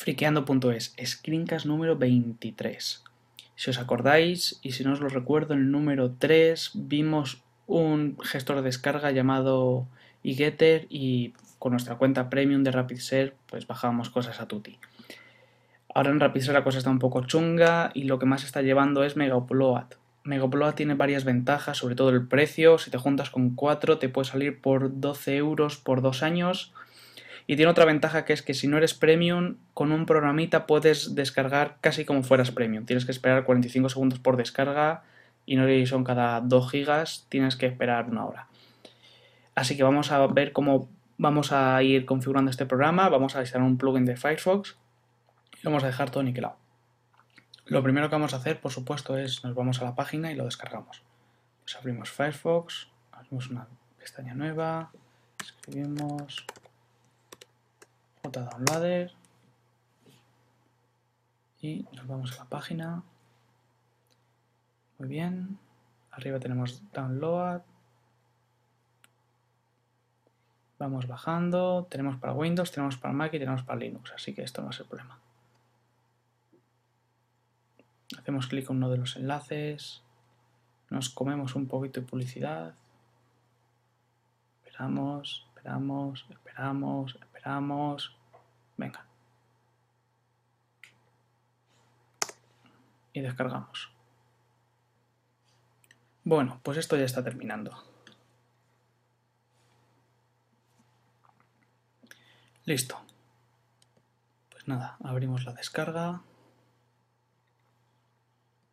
friqueando.es, screencast número 23. Si os acordáis, y si no os lo recuerdo, en el número 3 vimos un gestor de descarga llamado eGetter y con nuestra cuenta premium de RapidShare pues bajábamos cosas a tutti. Ahora en RapidShare la cosa está un poco chunga y lo que más está llevando es Megaupload. Megaupload tiene varias ventajas, sobre todo el precio. Si te juntas con 4 te puede salir por 12 euros por dos años y tiene otra ventaja que es que si no eres premium, con un programita puedes descargar casi como fueras premium. Tienes que esperar 45 segundos por descarga y no son cada 2 gigas, tienes que esperar una hora. Así que vamos a ver cómo vamos a ir configurando este programa. Vamos a instalar un plugin de Firefox y vamos a dejar todo niquelado. Lo primero que vamos a hacer, por supuesto, es nos vamos a la página y lo descargamos. Pues abrimos Firefox, abrimos una pestaña nueva, escribimos downloader y nos vamos a la página. Muy bien. Arriba tenemos download. Vamos bajando. Tenemos para Windows, tenemos para Mac y tenemos para Linux así que esto no es el problema. Hacemos clic en uno de los enlaces. Nos comemos un poquito de publicidad. Esperamos, esperamos, esperamos, esperamos Venga. Y descargamos. Bueno, pues esto ya está terminando. Listo. Pues nada, abrimos la descarga.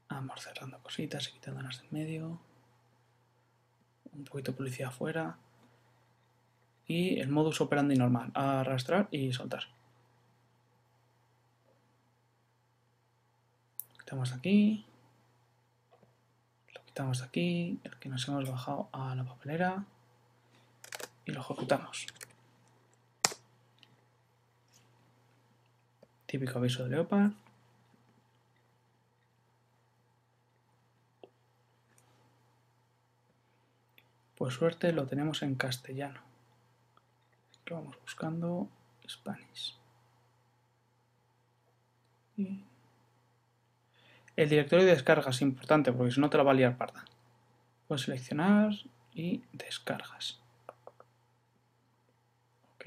Vamos cerrando cositas y quitándolas del medio. Un poquito de publicidad afuera. Y el modus operandi normal. Arrastrar y soltar. quitamos aquí, lo quitamos aquí, el que nos hemos bajado a la papelera y lo ejecutamos. Típico aviso de Leopard. Por suerte lo tenemos en castellano. Lo vamos buscando Spanish. El directorio de descargas es importante porque si no te la va a liar parda. Puedes seleccionar y descargas. Ok.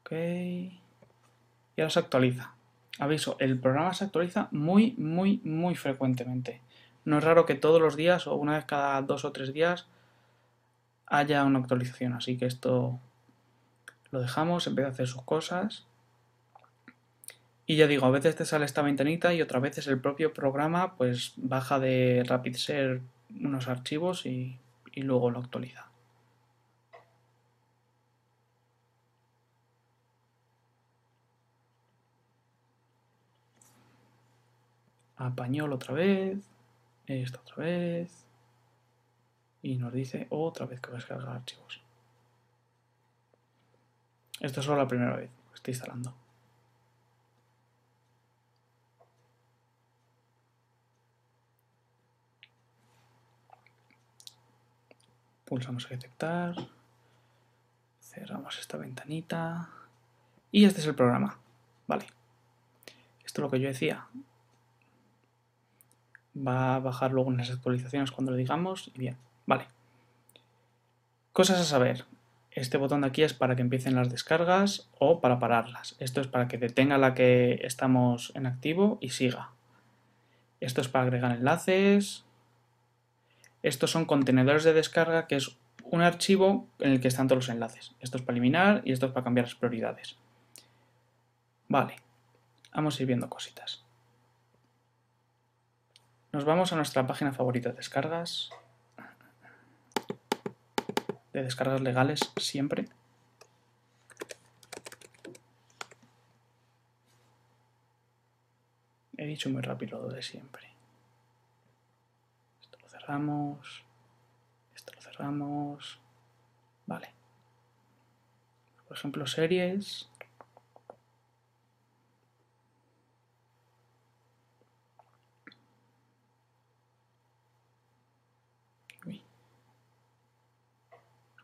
Ok. Y ahora se actualiza. Aviso, el programa se actualiza muy, muy, muy frecuentemente. No es raro que todos los días o una vez cada dos o tres días haya una actualización. Así que esto lo dejamos, empieza a hacer sus cosas. Y ya digo, a veces te sale esta ventanita y otras veces el propio programa pues baja de RapidShare unos archivos y, y luego lo actualiza. Apañol otra vez, esta otra vez y nos dice otra vez que va a descargar archivos. Esto es solo la primera vez que estoy instalando. pulsamos detectar, cerramos esta ventanita y este es el programa. Vale, esto es lo que yo decía. Va a bajar luego en las actualizaciones cuando lo digamos y bien, vale. Cosas a saber. Este botón de aquí es para que empiecen las descargas o para pararlas. Esto es para que detenga la que estamos en activo y siga. Esto es para agregar enlaces, estos son contenedores de descarga, que es un archivo en el que están todos los enlaces. Esto es para eliminar y esto es para cambiar las prioridades. Vale, vamos a ir viendo cositas. Nos vamos a nuestra página favorita de descargas. De descargas legales siempre. He dicho muy rápido lo de siempre cerramos, esto lo cerramos, vale. Por ejemplo, series.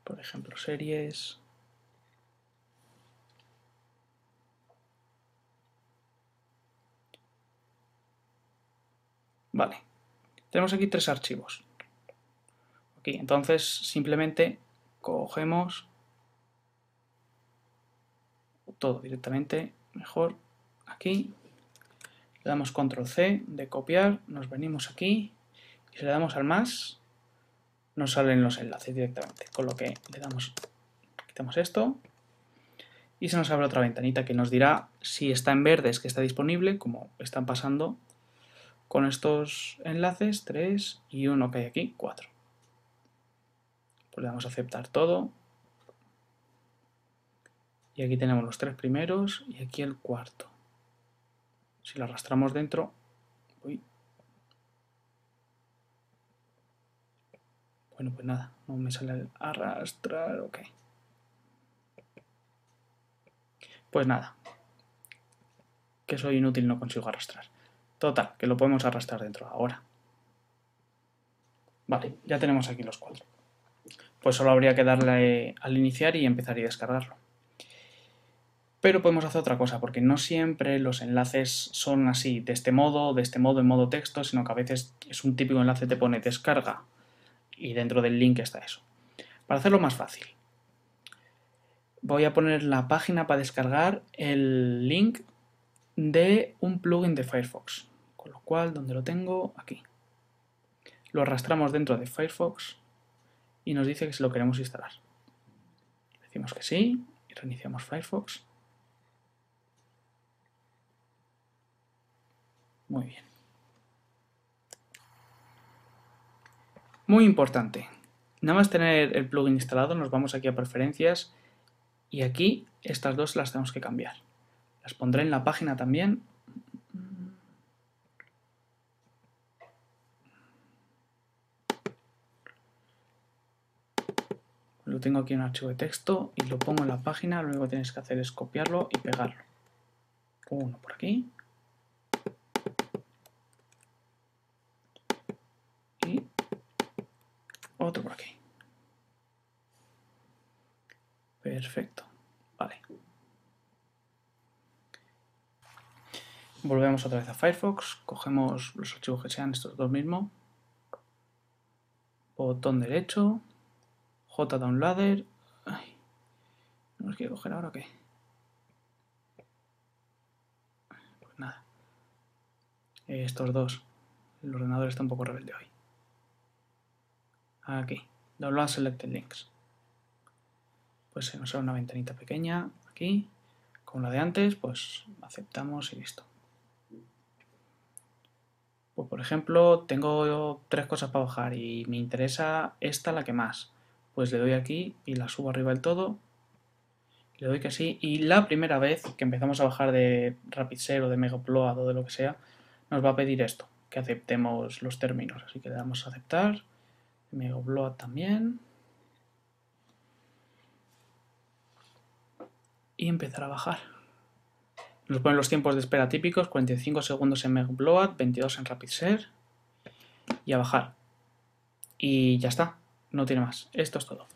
por ejemplo, series. Vale, tenemos aquí tres archivos. Aquí, entonces simplemente cogemos todo directamente, mejor, aquí, le damos control C de copiar, nos venimos aquí y le damos al más nos salen los enlaces directamente, con lo que le damos, quitamos esto y se nos abre otra ventanita que nos dirá si está en verde es que está disponible, como están pasando con estos enlaces, 3 y uno que hay aquí, 4. Pues le damos a aceptar todo. Y aquí tenemos los tres primeros y aquí el cuarto. Si lo arrastramos dentro. Bueno, pues nada, no me sale el arrastrar, ok. Pues nada, que soy inútil, no consigo arrastrar. Total, que lo podemos arrastrar dentro ahora. Vale, ya tenemos aquí los cuatro. Pues solo habría que darle al iniciar y empezar y descargarlo. Pero podemos hacer otra cosa, porque no siempre los enlaces son así, de este modo, de este modo, en modo texto, sino que a veces es un típico enlace te pone descarga y dentro del link está eso. Para hacerlo más fácil, voy a poner la página para descargar el link de un plugin de Firefox. Con lo cual, donde lo tengo? Aquí. Lo arrastramos dentro de Firefox y nos dice que si lo queremos instalar. Decimos que sí y reiniciamos Firefox. Muy bien. Muy importante. Nada más tener el plugin instalado, nos vamos aquí a preferencias y aquí estas dos las tenemos que cambiar. Las pondré en la página también. Lo tengo aquí en un archivo de texto y lo pongo en la página. Lo único que tienes que hacer es copiarlo y pegarlo. Uno por aquí. Y otro por aquí. Perfecto. Vale. Volvemos otra vez a Firefox, cogemos los archivos que sean estos dos mismos, botón derecho, JDownloader, Ay, ¿no los quiero coger ahora qué? Pues nada, estos dos, el ordenador está un poco rebelde hoy. Aquí, Download Selected Links pues se nos abre una ventanita pequeña aquí, como la de antes, pues aceptamos y listo. Pues por ejemplo, tengo tres cosas para bajar y me interesa esta la que más. Pues le doy aquí y la subo arriba del todo. Le doy que sí. Y la primera vez que empezamos a bajar de RapidShare o de Megaupload o de lo que sea, nos va a pedir esto, que aceptemos los términos. Así que le damos a aceptar. Megaupload también. y empezar a bajar. Nos ponen los tiempos de espera típicos, 45 segundos en Megbloat, 22 en RapidShare y a bajar. Y ya está, no tiene más. Esto es todo.